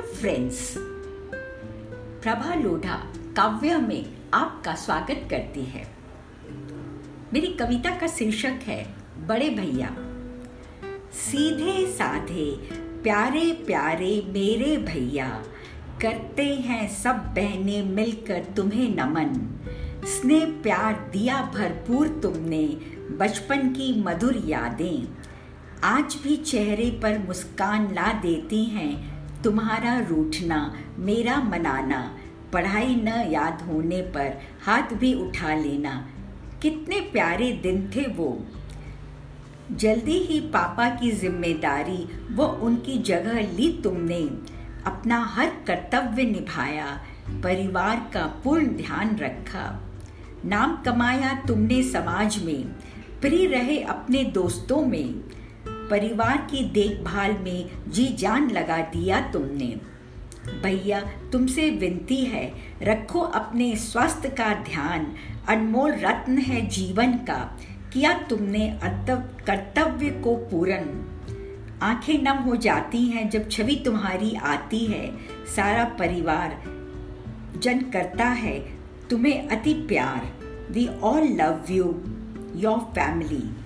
Friends Prabha Lodha काव्य में आपका स्वागत करती है। मेरी कविता का शीर्षक है, बड़े भैया। सीधे साधे, प्यारे प्यारे मेरे भैया, करते हैं सब बहने मिलकर तुम्हें नमन। स्नेह प्यार दिया भरपूर तुमने, बचपन की मधुर यादें। आज भी चेहरे पर मुस्कान ला देती हैं तुम्हारा रूठना, मेरा मनाना, पढ़ाई न याद होने पर हाथ भी उठा लेना। कितने प्यारे दिन थे वो। जल्दी ही पापा की ज़िम्मेदारी, वो उनकी जगह ली तुमने। अपना हर कर्तव्य निभाया, परिवार का पूर्ण ध्यान रखा। नाम कमाया तुमने समाज में, प्रिय रहे अपने दोस्तों में। परिवार की देखभाल में जी जान लगा दिया तुमने। भैया, तुमसे विनती है, रखो अपने स्वास्थ्य का ध्यान। अनमोल रत्न है जीवन का। किया तुमने कर्तव्य को पूर्ण आँखें नम हो जाती हैं जब छवि तुम्हारी आती है। सारा परिवार जन करता है तुम्हें अति प्यार। We all love you your family